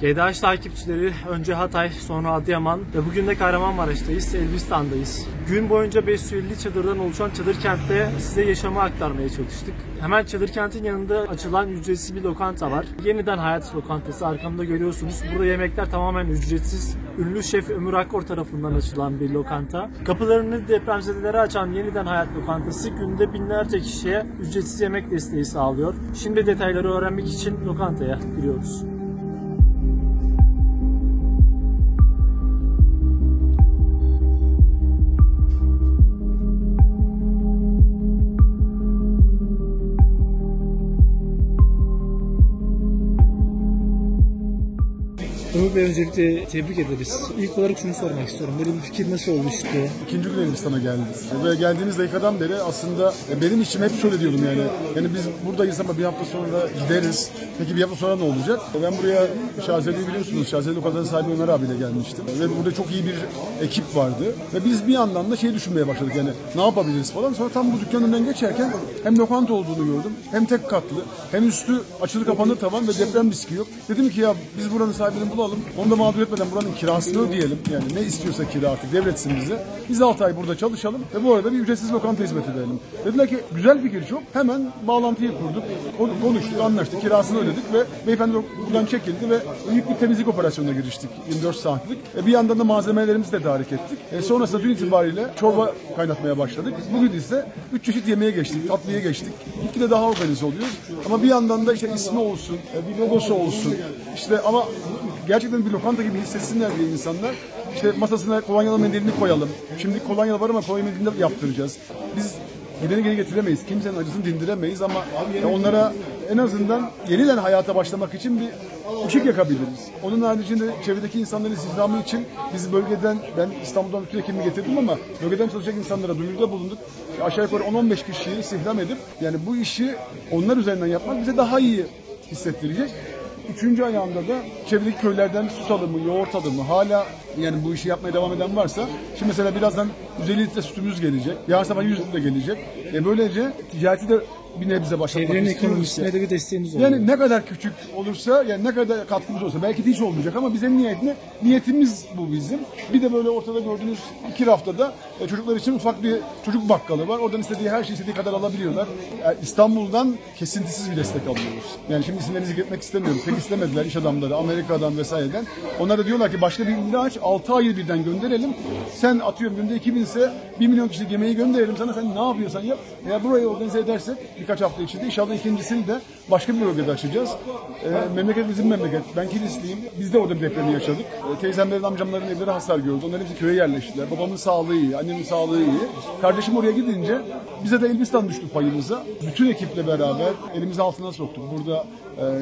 GDH takipçileri önce Hatay, sonra Adıyaman ve bugün de Kahramanmaraş'tayız, Elbistan'dayız. Gün boyunca 550 çadırdan oluşan çadır kentte size yaşamı aktarmaya çalıştık. Hemen çadır kentin yanında açılan ücretsiz bir lokanta var. Yeniden Hayat Lokantası arkamda görüyorsunuz. Burada yemekler tamamen ücretsiz. Ünlü şef Ömür Akkor tarafından açılan bir lokanta. Kapılarını depremzedelere açan Yeniden Hayat Lokantası günde binlerce kişiye ücretsiz yemek desteği sağlıyor. Şimdi detayları öğrenmek için lokantaya giriyoruz. Ömür Bey öncelikle tebrik ederiz. İlk olarak şunu sormak istiyorum. Böyle bir fikir nasıl oluştu? İkinci gün Elbistan'a geldik. Ve geldiğimiz dakikadan beri aslında e, benim içim hep şöyle diyordum yani. Yani biz buradayız ama bir hafta sonra gideriz. Peki bir hafta sonra ne olacak? E, Ben buraya Şazeli'yi biliyorsunuz. Şazeli lokantanın sahibi Ömer abiyle gelmiştim. Ve burada çok iyi bir ekip vardı. Ve biz bir yandan da şey düşünmeye başladık yani ne yapabiliriz falan. Sonra tam bu dükkanın önünden geçerken hem lokanta olduğunu gördüm. Hem tek katlı. Hem üstü açılı kapanır tavan ve deprem riski yok. Dedim ki ya biz buranın sahibini bulalım. Onu da mağdur etmeden buranın kirasını ödeyelim. Yani ne istiyorsa kira artık devretsin bize. Biz 6 ay burada çalışalım ve bu arada bir ücretsiz lokanta hizmeti verelim. Dediler ki güzel fikir çok. Hemen bağlantıyı kurduk. Kon- Konuştuk, anlaştık, kirasını ödedik ve beyefendi buradan çekildi ve büyük bir temizlik operasyonuna giriştik 24 saatlik. E, bir yandan da malzemelerimizi tedarik ettik. E, sonrasında dün itibariyle çorba kaynatmaya başladık. Bugün ise 3 çeşit yemeğe geçtik, tatlıya geçtik. Gitgide daha organize oluyoruz. Ama bir yandan da işte ismi olsun, e, bir logosu olsun. İşte ama gerçekten bir lokanta gibi hissetsinler diye insanlar. İşte masasına kolonyalı mendilini koyalım. Şimdi kolonya var ama kolonya mendilini yaptıracağız. Biz gideni geri getiremeyiz. Kimsenin acısını dindiremeyiz ama ya onlara en azından yeniden hayata başlamak için bir ışık yakabiliriz. Onun haricinde çevredeki insanların istihdamı için biz bölgeden, ben İstanbul'dan bütün ekibimi getirdim ama bölgeden çalışacak insanlara duyuruda bulunduk. Aşağı yukarı 10-15 kişiyi istihdam edip yani bu işi onlar üzerinden yapmak bize daha iyi hissettirecek. Üçüncü ayağında da çevredeki köylerden süt alımı, yoğurt alımı hala yani bu işi yapmaya devam eden varsa şimdi mesela birazdan 150 litre sütümüz gelecek. Yarın sabah 100 litre gelecek. E böylece ticareti de bir nebze başlatmak Çevrenin istiyoruz. ekonomisine de bir desteğiniz oluyor. Yani ne kadar küçük olursa yani ne kadar katkımız olsa belki de hiç olmayacak ama bize niyetine niyetimiz bu bizim. Bir de böyle ortada gördüğünüz iki raftada e, çocuklar için ufak bir çocuk bakkalı var. Oradan istediği her şeyi istediği kadar alabiliyorlar. Yani İstanbul'dan kesintisiz bir destek alıyoruz. Yani şimdi isimlerini zikretmek istemiyorum. Pek istemediler iş adamları Amerika'dan vesaireden. Onlar da diyorlar ki başka bir ünlü aç 6 ayı birden gönderelim. Sen atıyorum günde 2000 ise 1 milyon kişilik yemeği gönderelim sana sen ne yapıyorsan yap. Eğer burayı organize edersek birkaç hafta içinde inşallah ikincisini de başka bir bölgede açacağız. Ee, memleket bizim memleket. Ben Kilisliyim. Biz de orada bir depremi yaşadık. Ee, teyzemlerin, amcamların evleri hasar gördü. Onlar hepsi köye yerleştiler. Babamın sağlığı iyi, annemin sağlığı iyi. Kardeşim oraya gidince bize de Elbistan düştü payımıza. Bütün ekiple beraber elimizi altına soktuk. Burada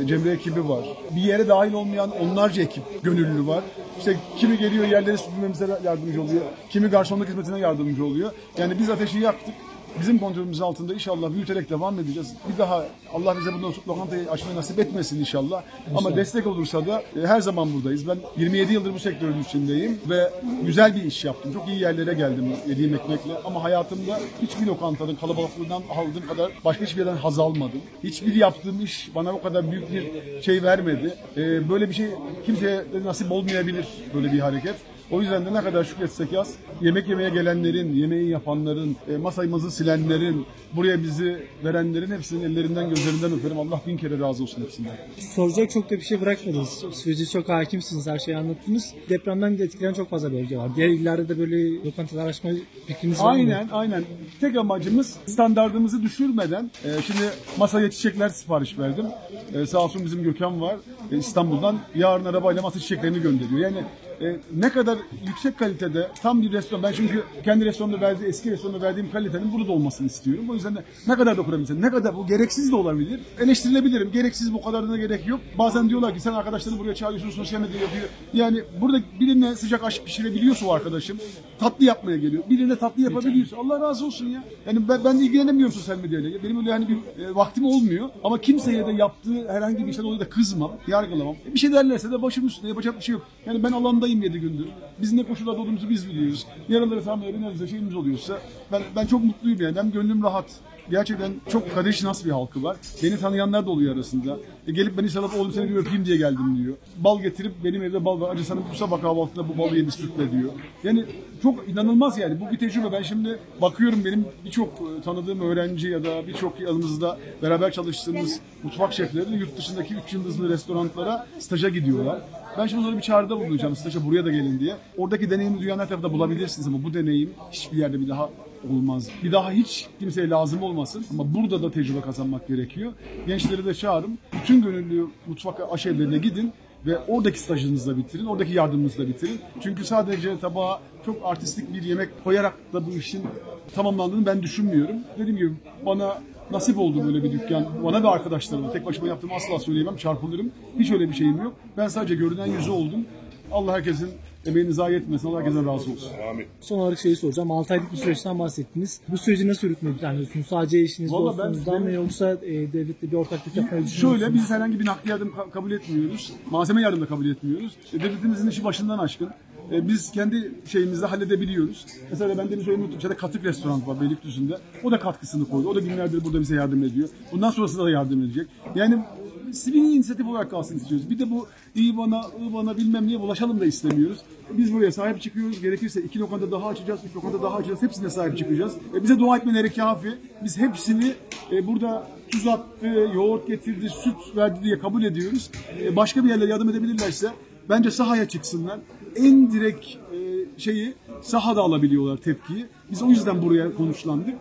e, Cemre ekibi var. Bir yere dahil olmayan onlarca ekip gönüllü var. İşte kimi geliyor yerleri süpürmemize yardımcı oluyor. Kimi garsonluk hizmetine yardımcı oluyor. Yani biz ateşi yaktık. Bizim kontrolümüz altında inşallah büyüterek devam edeceğiz. Bir daha Allah bize bundan sonra lokantayı açmayı nasip etmesin inşallah. Ama destek olursa da e, her zaman buradayız. Ben 27 yıldır bu sektörün içindeyim ve güzel bir iş yaptım. Çok iyi yerlere geldim yediğim ekmekle. Ama hayatımda hiçbir lokantanın kalabalıklığından aldığım kadar başka hiçbir yerden haz almadım. Hiçbir yaptığım iş bana o kadar büyük bir şey vermedi. E, böyle bir şey kimseye nasip olmayabilir böyle bir hareket. O yüzden de ne kadar şükretsek yaz, yemek yemeye gelenlerin, yemeği yapanların, e, masamızı silenlerin, buraya bizi verenlerin hepsinin ellerinden gözlerinden öperim. Allah bin kere razı olsun hepsinden. Soracak çok da bir şey bırakmadınız. Sürece çok hakimsiniz, her şeyi anlattınız. Depremden etkilenen çok fazla bölge var. Diğer illerde de böyle lokantalar açma fikriniz var mı? Aynen, aynen. Tek amacımız standartımızı düşürmeden, e, şimdi masaya çiçekler sipariş verdim. E, sağ olsun bizim Gökhan var İstanbul'dan. Yarın arabayla masa çiçeklerini gönderiyor. Yani e, ne kadar yüksek kalitede tam bir restoran. Ben çünkü kendi restoranımda verdiği, eski restoranımda verdiğim kalitenin burada olmasını istiyorum. O yüzden de ne kadar dokunabilirsin, ne kadar bu gereksiz de olabilir. Eleştirilebilirim. Gereksiz bu kadarına gerek yok. Bazen diyorlar ki sen arkadaşlarını buraya çağırıyorsun, sosyal medya yapıyor. Yani burada birine sıcak aş pişirebiliyorsa o arkadaşım, tatlı yapmaya geliyor. Birine tatlı yapabiliyorsa Allah razı olsun ya. Yani ben, ben de ilgilenemiyorum sosyal medyayla. Benim öyle hani bir e, vaktim olmuyor. Ama kimseye de yaptığı herhangi bir şeyden dolayı da kızmam, yargılamam. Bir şey derlerse de başım üstüne yapacak bir şey yok. Yani ben alandayım 7 gündür. Biz ne koşullarda olduğumuzu biz biliyoruz. Yaraları bir nebze şeyimiz oluyorsa ben, ben çok mutluyum yani. Hem gönlüm rahat. gerçekten çok kadeş nas bir halkı var. Beni tanıyanlar da oluyor arasında. E, gelip beni sarıp oğlum seni bir öpeyim diye geldim diyor. Bal getirip benim evde bal var. Acı sana bu sabah kahvaltında bu balı yemiş sütle diyor. Yani çok inanılmaz yani. Bu bir tecrübe. Ben şimdi bakıyorum benim birçok e, tanıdığım öğrenci ya da birçok yanımızda beraber çalıştığımız mutfak şefleri de yurt dışındaki 3 yıldızlı restoranlara staja gidiyorlar. Ben şimdi onlara bir çağrıda bulunacağım staja buraya da gelin diye. Oradaki deneyimi dünyanın her tarafında bulabilirsiniz ama bu deneyim hiçbir yerde bir daha olmaz. Bir daha hiç kimseye lazım olmasın ama burada da tecrübe kazanmak gerekiyor. Gençleri de çağırın. Bütün gönüllü mutfak aşevlerine gidin ve oradaki stajınızı da bitirin, oradaki yardımınızı da bitirin. Çünkü sadece tabağa çok artistik bir yemek koyarak da bu işin tamamlandığını ben düşünmüyorum. Dediğim gibi bana nasip oldu böyle bir dükkan. Bana ve arkadaşlarıma. Tek başıma yaptığımı asla söyleyemem. Çarpılırım. Hiç öyle bir şeyim yok. Ben sadece görünen yüzü oldum. Allah herkesin emeğini zayi etmesin. Allah herkesten razı olsun. Son olarak şeyi soracağım. 6 aylık bir süreçten bahsettiniz. Bu süreci nasıl yürütmeyi planlıyorsunuz? Sadece eşiniz, Vallahi ben- dostunuzdan mı yoksa e, devletle bir ortaklık yapmayı düşünüyor Şöyle biz herhangi bir nakli yardım ka- kabul etmiyoruz. Malzeme yardım da kabul etmiyoruz. E, devletimizin işi başından aşkın. E, biz kendi şeyimizde halledebiliyoruz. Mesela ben demin söylemeyi unuttum. Katık Restoran var Beylikdüzü'nde. O da katkısını koydu. O da günlerdir burada bize yardım ediyor. Bundan sonrasında da yardım edecek. Yani sivil inisiyatif olarak kalsın istiyoruz. Bir de bu iyi bana, ı bana bilmem niye bulaşalım da istemiyoruz. Biz buraya sahip çıkıyoruz. Gerekirse iki lokanta daha açacağız, üç lokanta daha açacağız. Hepsine sahip çıkacağız. E, bize dua etmeleri kafi. Biz hepsini e, burada tuz attı, yoğurt getirdi, süt verdi diye kabul ediyoruz. E, başka bir yerlere yardım edebilirlerse bence sahaya çıksınlar. En direkt e, şeyi sahada alabiliyorlar tepkiyi. Biz o yüzden buraya konuşlandık.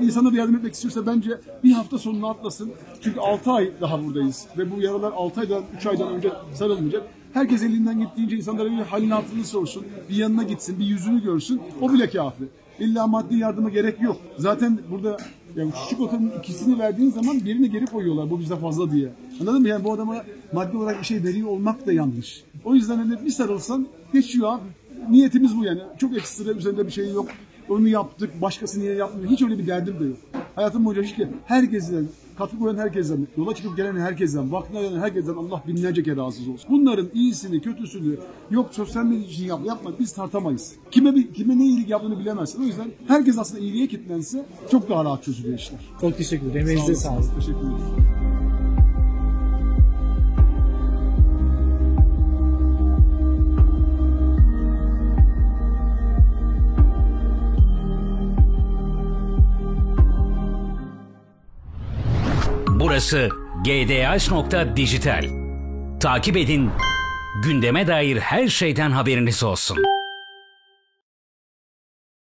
İnsana da yardım etmek istiyorsa bence bir hafta sonunu atlasın. Çünkü 6 ay daha buradayız. Ve bu yaralar 6 aydan 3 aydan önce sarılmayacak. Herkes elinden gittiğince insanlara bir halini hatırını sorsun. Bir yanına gitsin, bir yüzünü görsün. O bile kafi. İlla maddi yardıma gerek yok. Zaten burada yani çikolatanın ikisini verdiğin zaman birini geri koyuyorlar bu bize fazla diye. Anladın mı? Yani bu adama maddi olarak bir şey veriyor olmak da yanlış. O yüzden hani bir sarılsan geçiyor abi. Niyetimiz bu yani. Çok ekstra üzerinde bir şey yok. Onu yaptık, başkası niye yapmıyor? Hiç öyle bir derdim de yok. Hayatım boyunca ki herkesten, katkı koyan herkesten, yola çıkıp gelen herkesten, vaktine gelen herkesten Allah binlerce kere razı olsun. Bunların iyisini, kötüsünü, yok sosyal medya için yap, yapmak biz tartamayız. Kime bir, kime ne iyilik yaptığını bilemezsin. O yüzden herkes aslında iyiliğe kilitlense çok daha rahat çözülüyor işler. Çok teşekkür ederim. Emeğinize Sağ olun. Teşekkür ederim. Burası gdh.dijital. Takip edin, gündeme dair her şeyden haberiniz olsun.